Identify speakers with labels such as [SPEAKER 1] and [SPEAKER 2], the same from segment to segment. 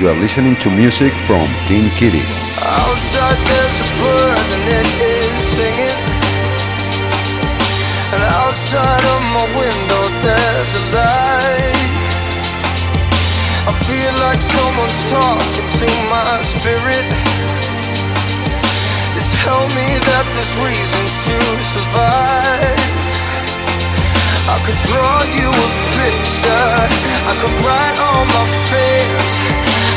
[SPEAKER 1] you are listening to music from King Kitty.
[SPEAKER 2] Outside there's a bird and it is singing. And outside of my window there's a light I feel like someone's talking to my spirit. They tell me that there's reasons to survive I could draw you a picture. I could write all my fears.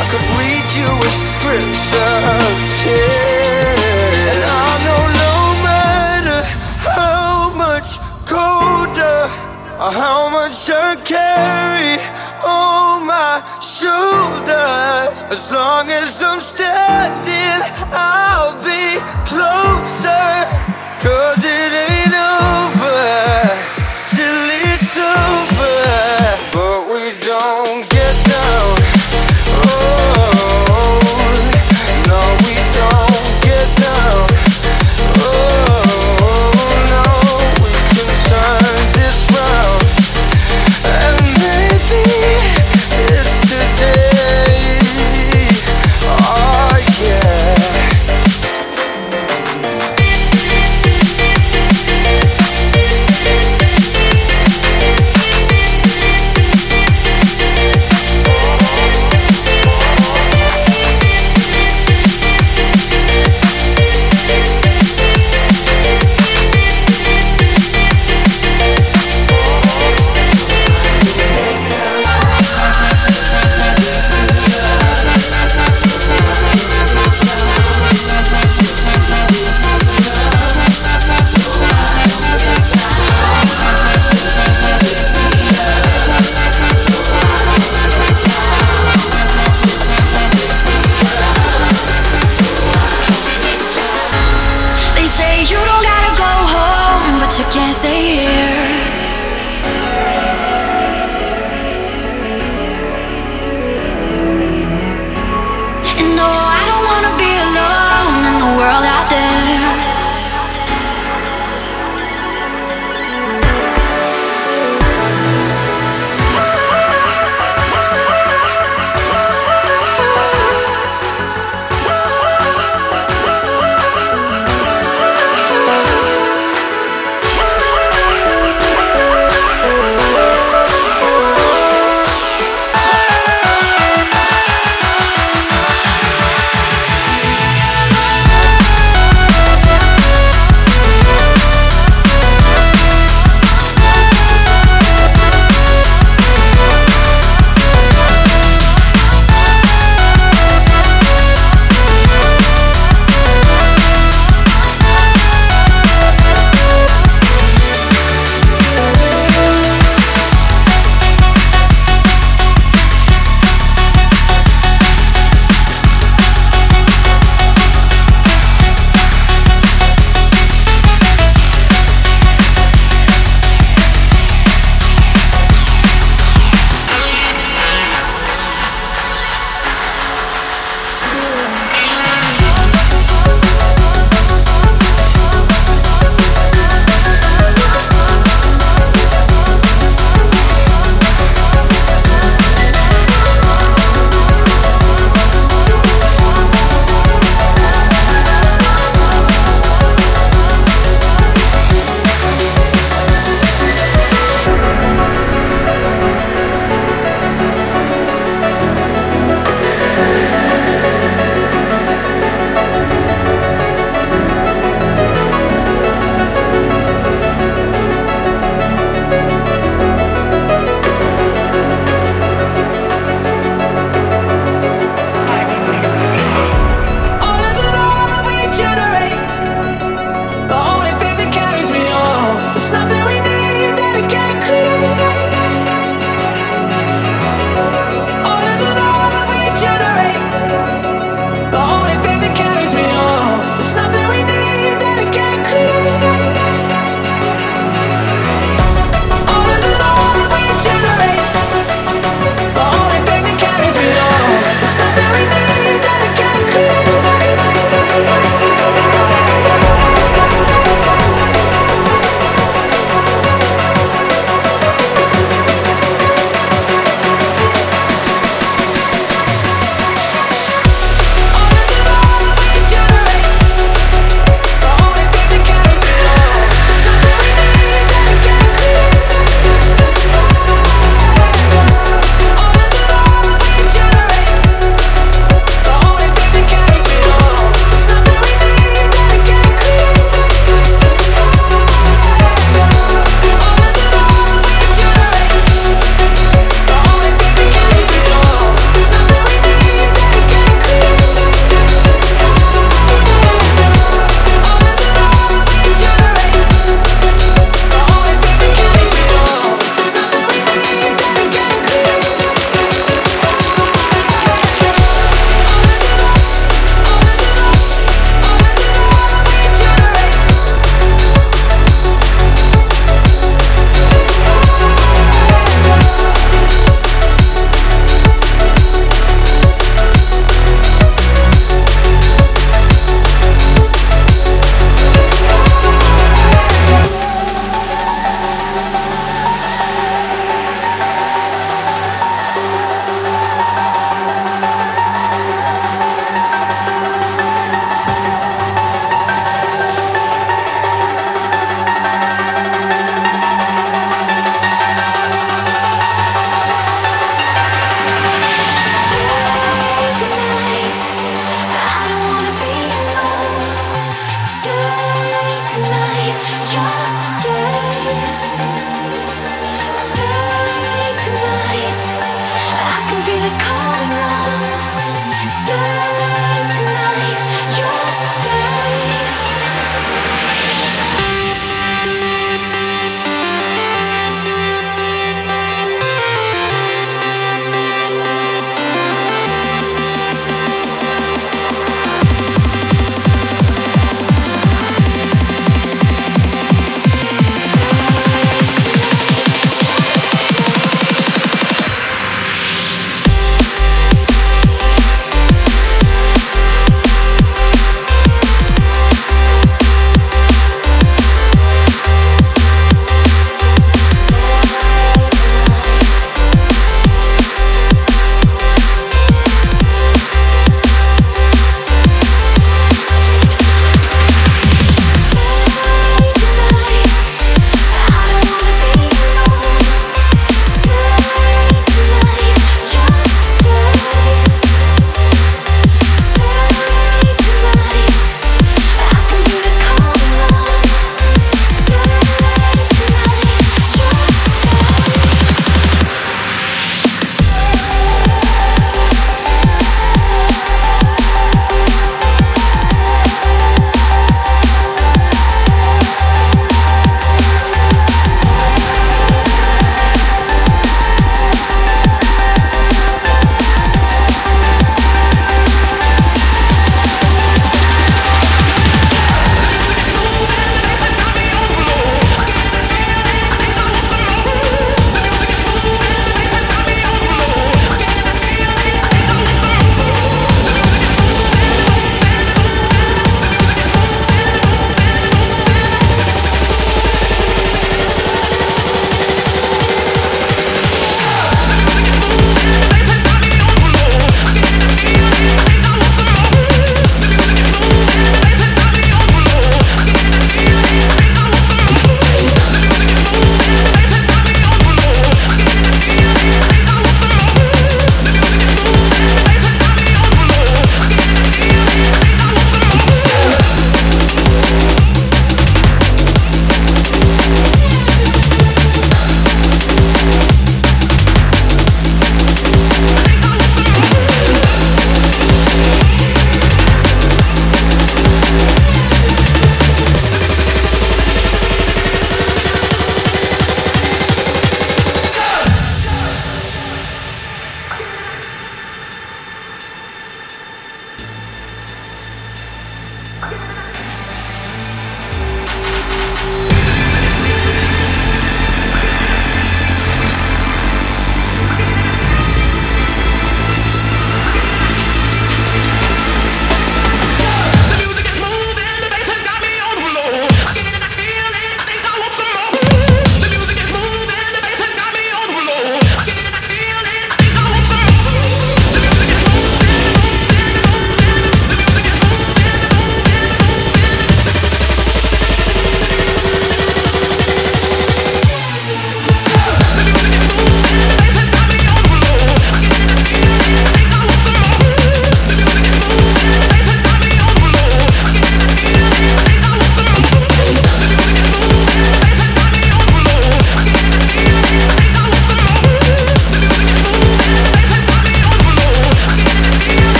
[SPEAKER 2] I could read you a scripture of tears. And I know no matter how much colder Or how much I carry on my shoulders As long as I'm standing I'll be closer. Cause it ain't over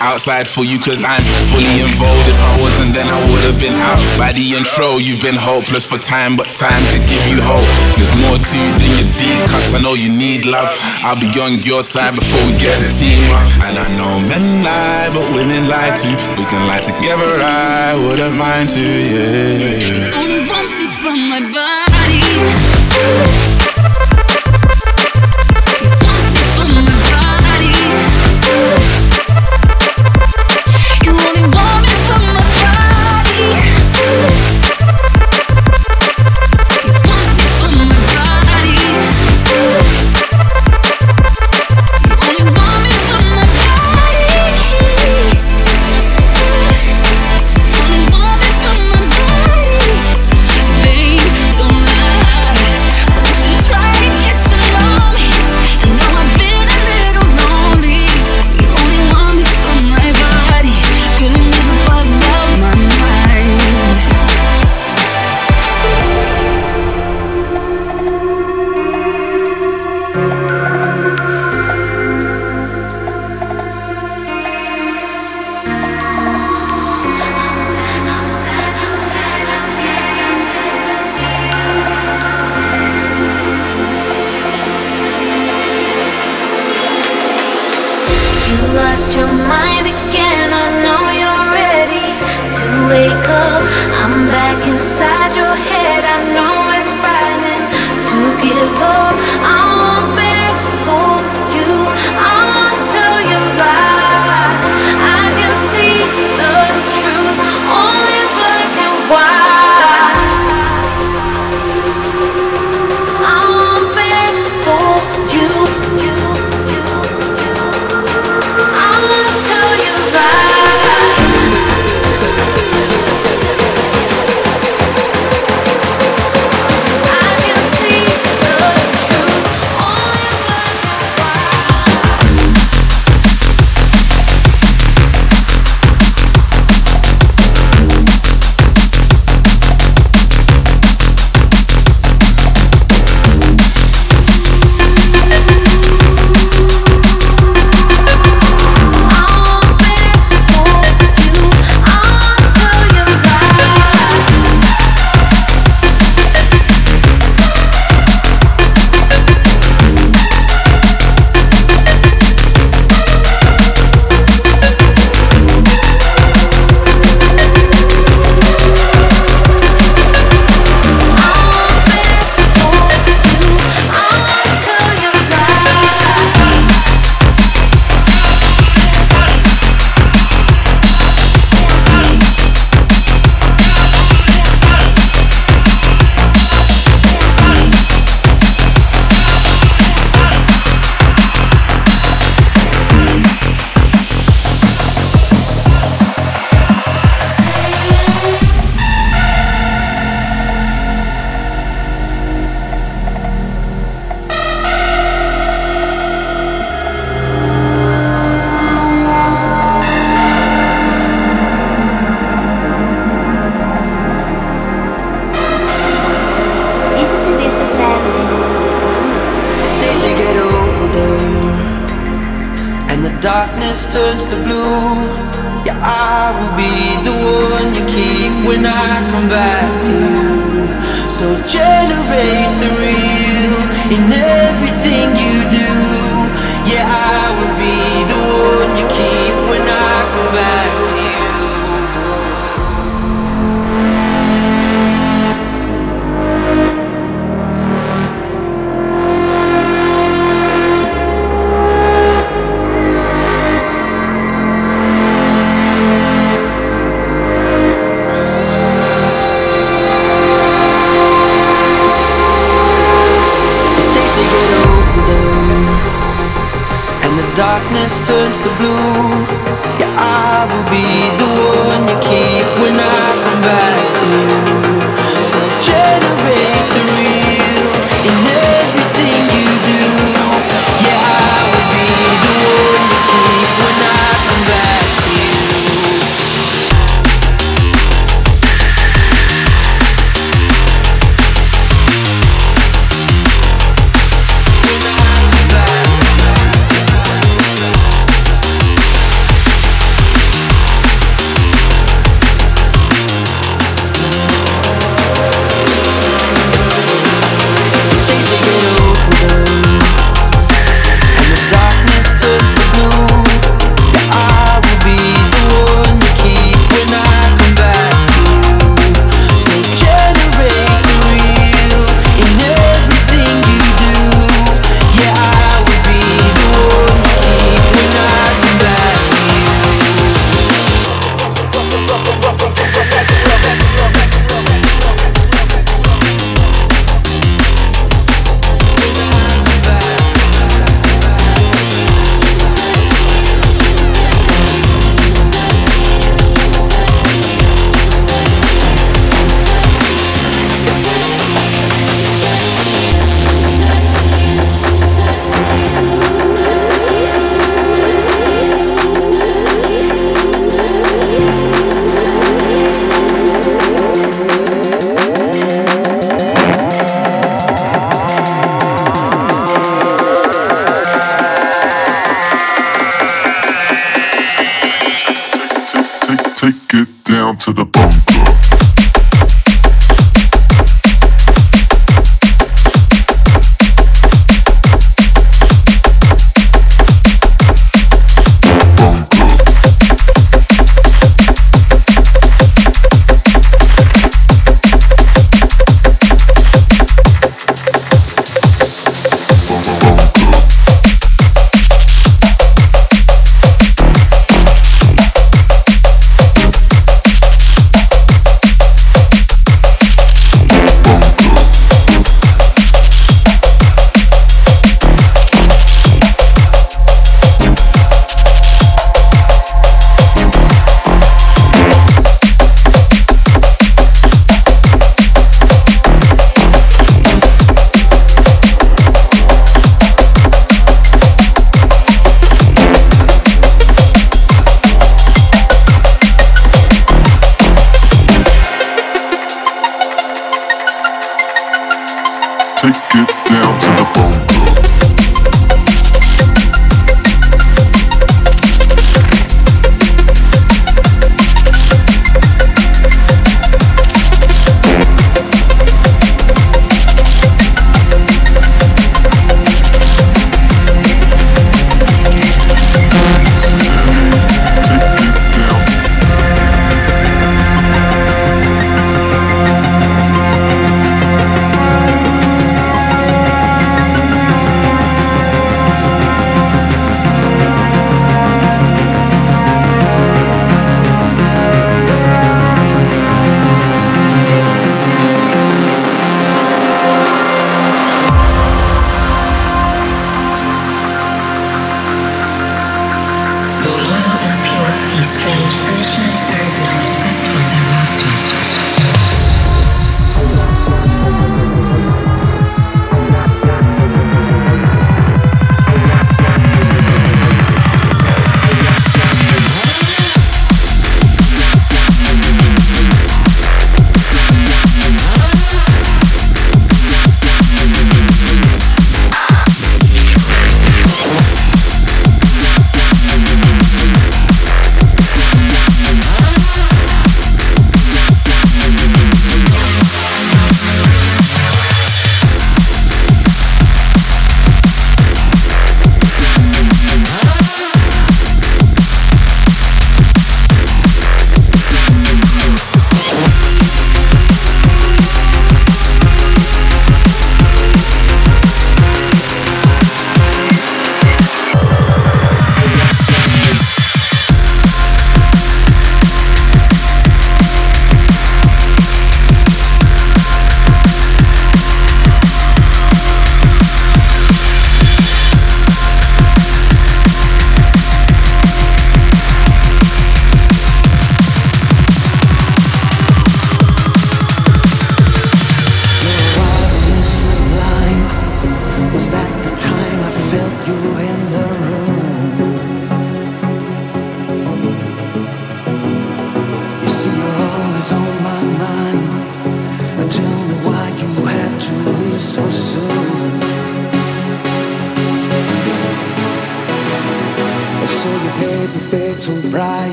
[SPEAKER 3] outside for you cause I'm fully involved. If I wasn't, then I would have been out by the intro. You've been hopeless for time, but time could give you hope. There's more to you than your deep cuts. I know you need love. I'll be on your side before we get to team up. And I know men lie, but women lie too. We can lie together, I wouldn't mind to, yeah.
[SPEAKER 4] Only want me from my body.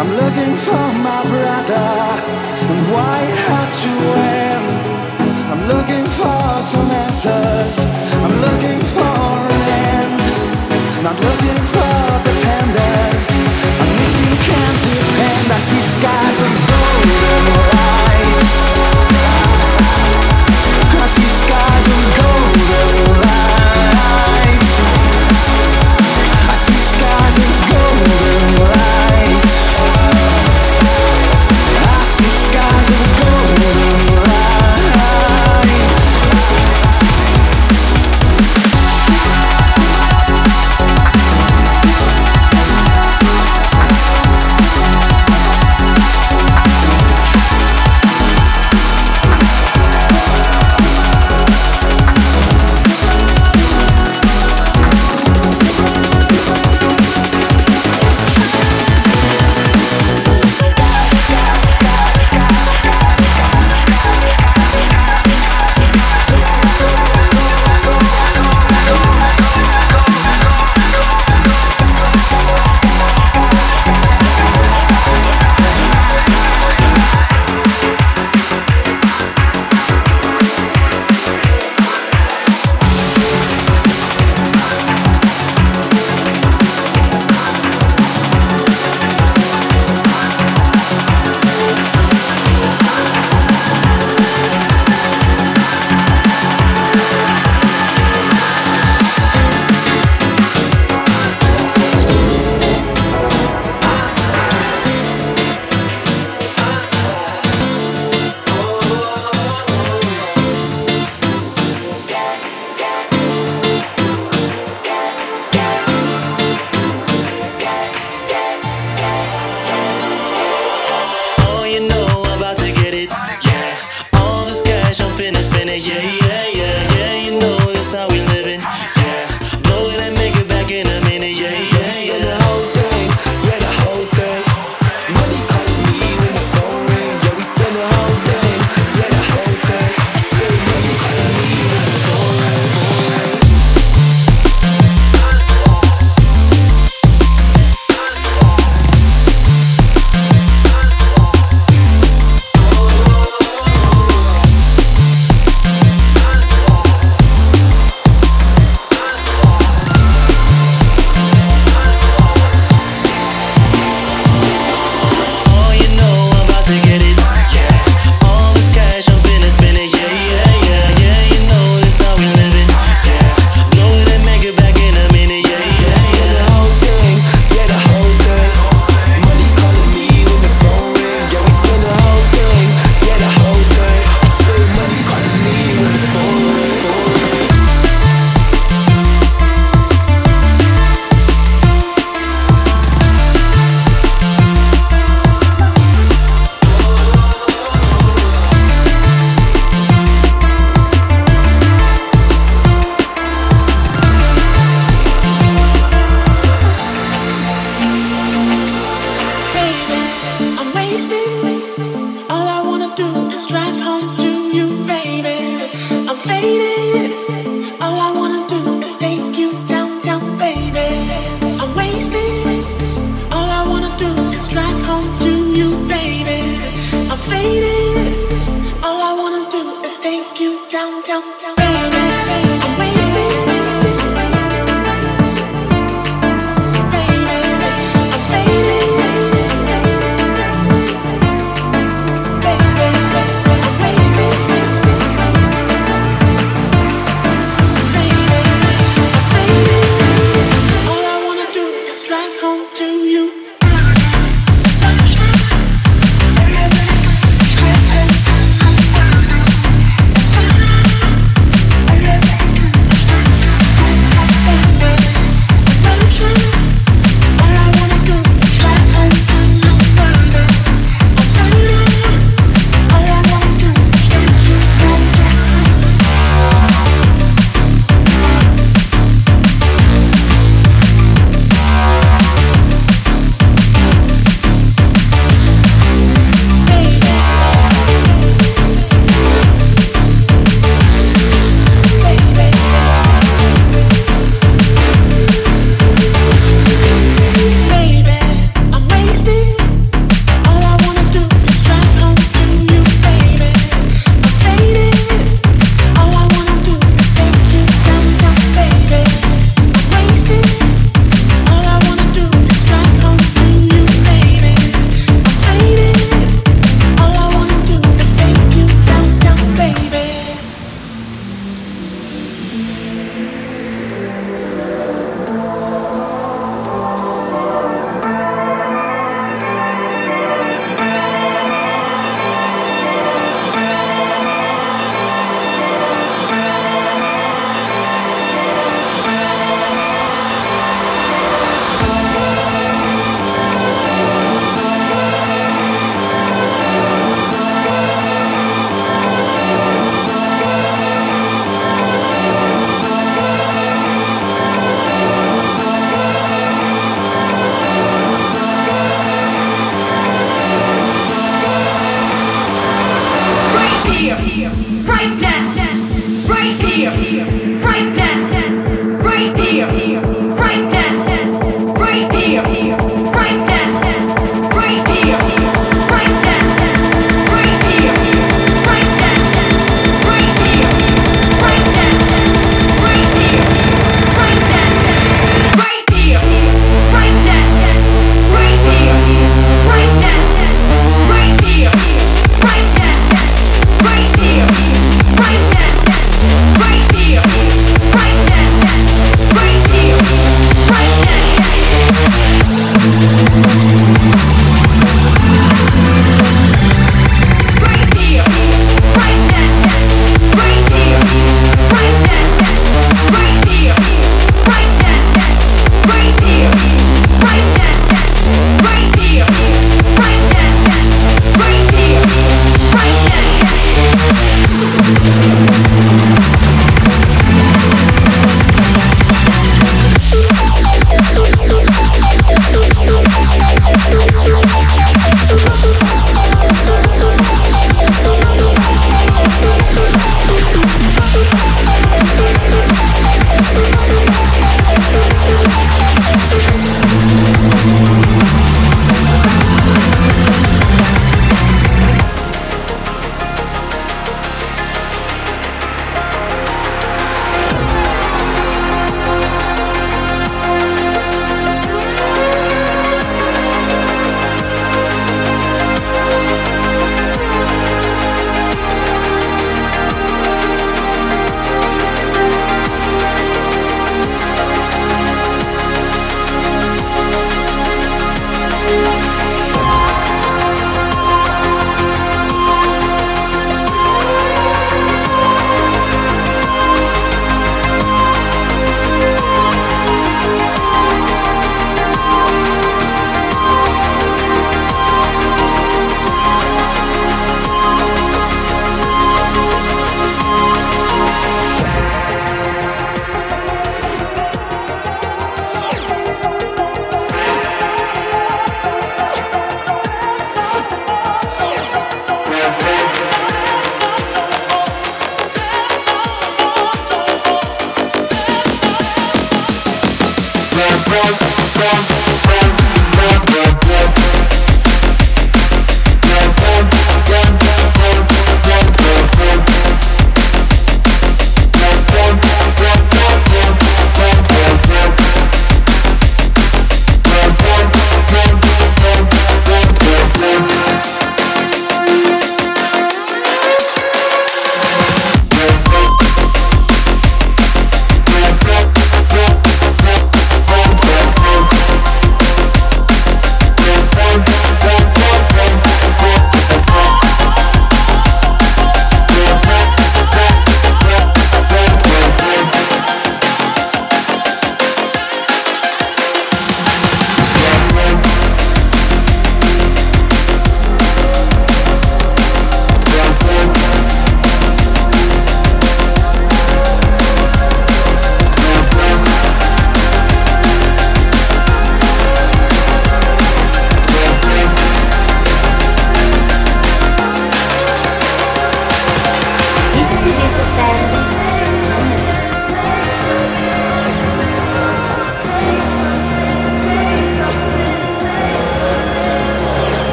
[SPEAKER 5] I'm looking for my brother and white faded. All I wanna do is take you down, down, down. down.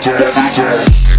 [SPEAKER 5] matter, matters.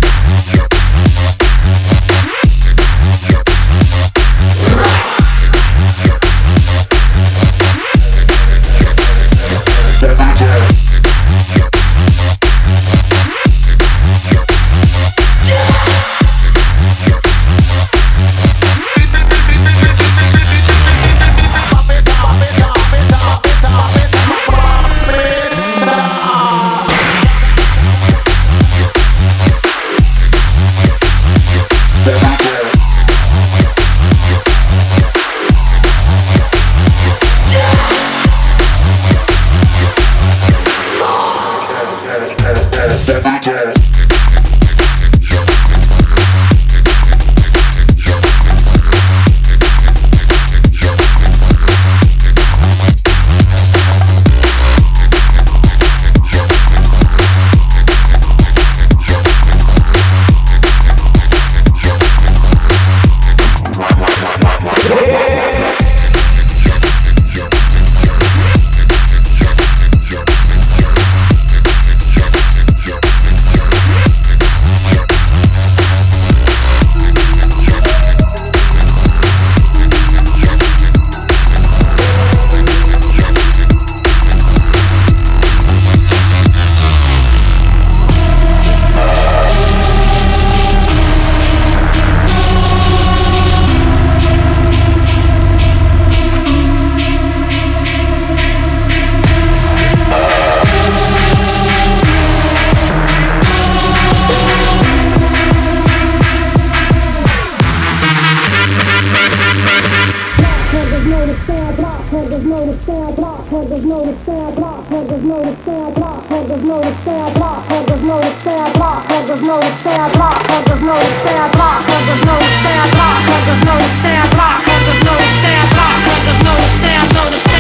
[SPEAKER 5] know the sound block huggers know the sound block huggers know the sound block huggers know the sound block huggers know the sound block huggers know the
[SPEAKER 6] sound block huggers know the sound block huggers know the sound block huggers know the sound block huggers know the sound block huggers know the sound know the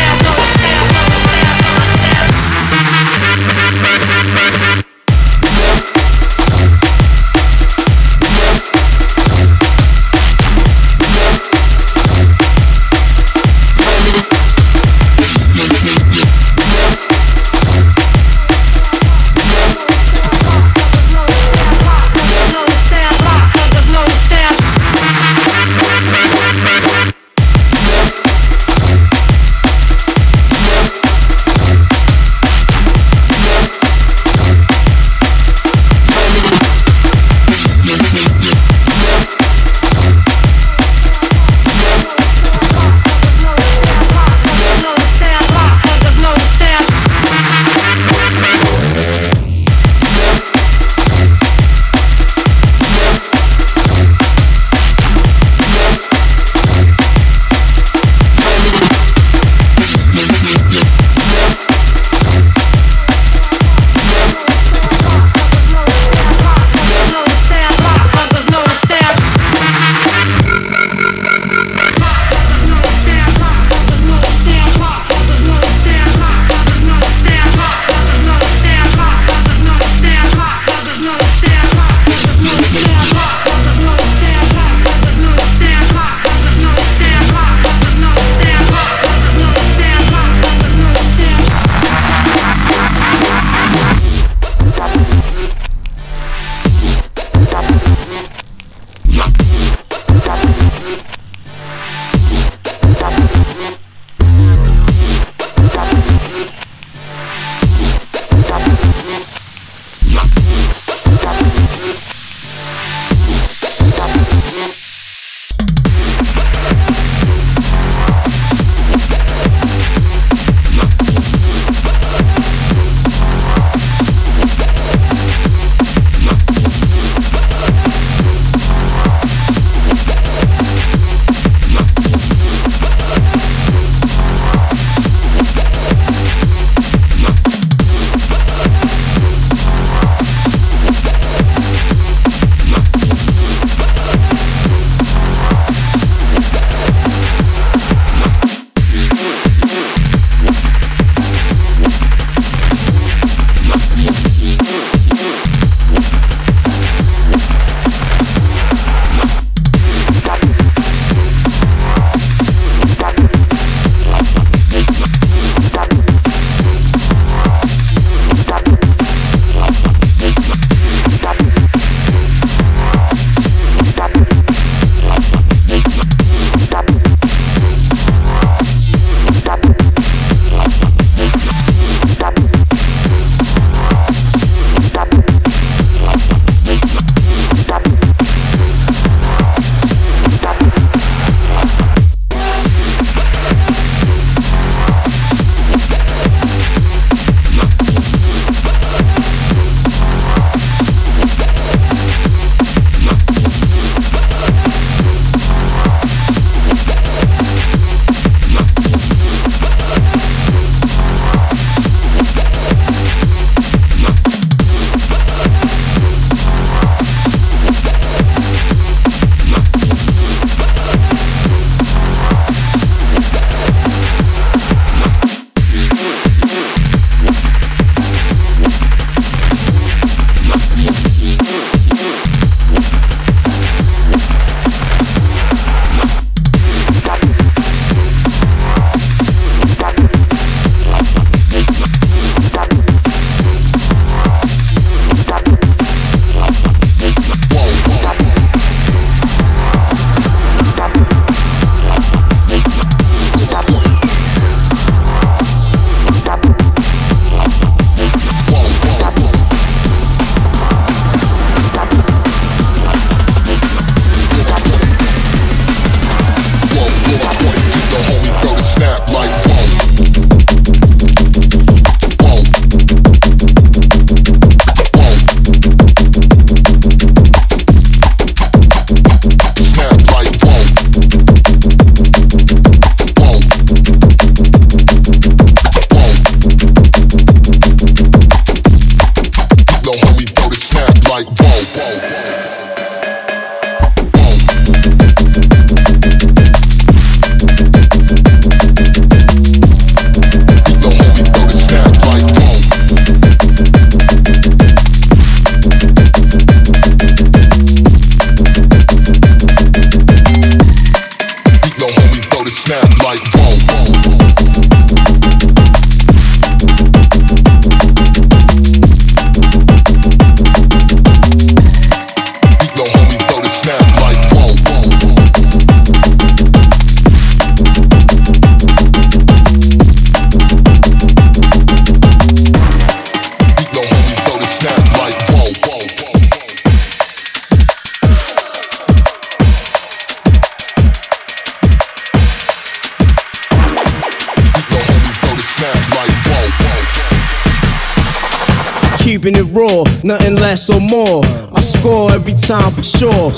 [SPEAKER 7] Keeping it raw, nothing less or more. I score every time for sure.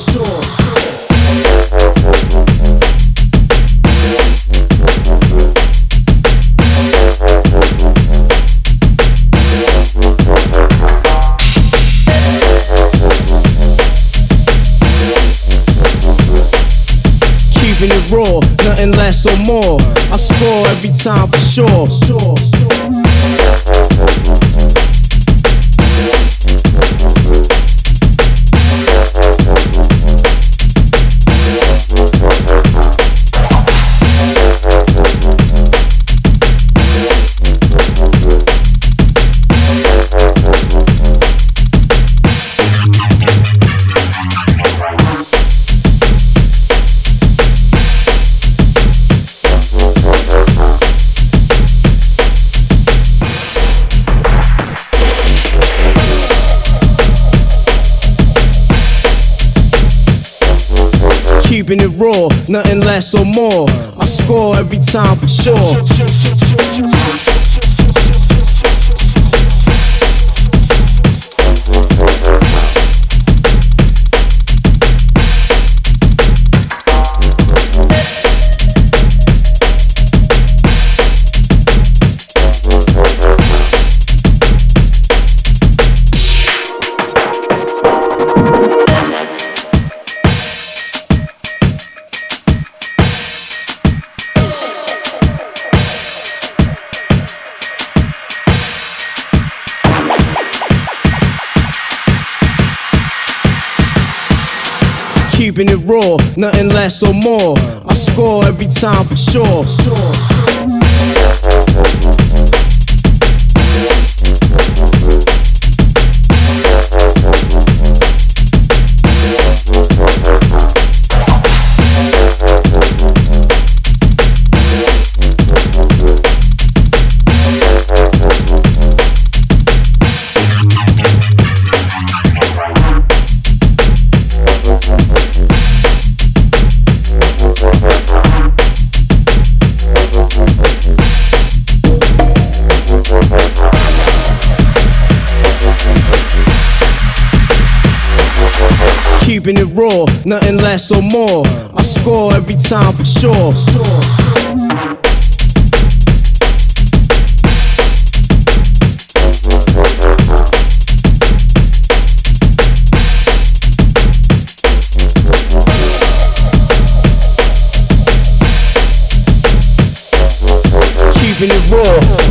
[SPEAKER 7] Keeping it raw, nothing less or more. I score every time for sure. Keeping it raw, nothing less or more. I score every time for sure. Raw, nothing less or more. I score every time for sure. Keeping it raw, nothing less or more. I score every time for sure. Keeping it raw.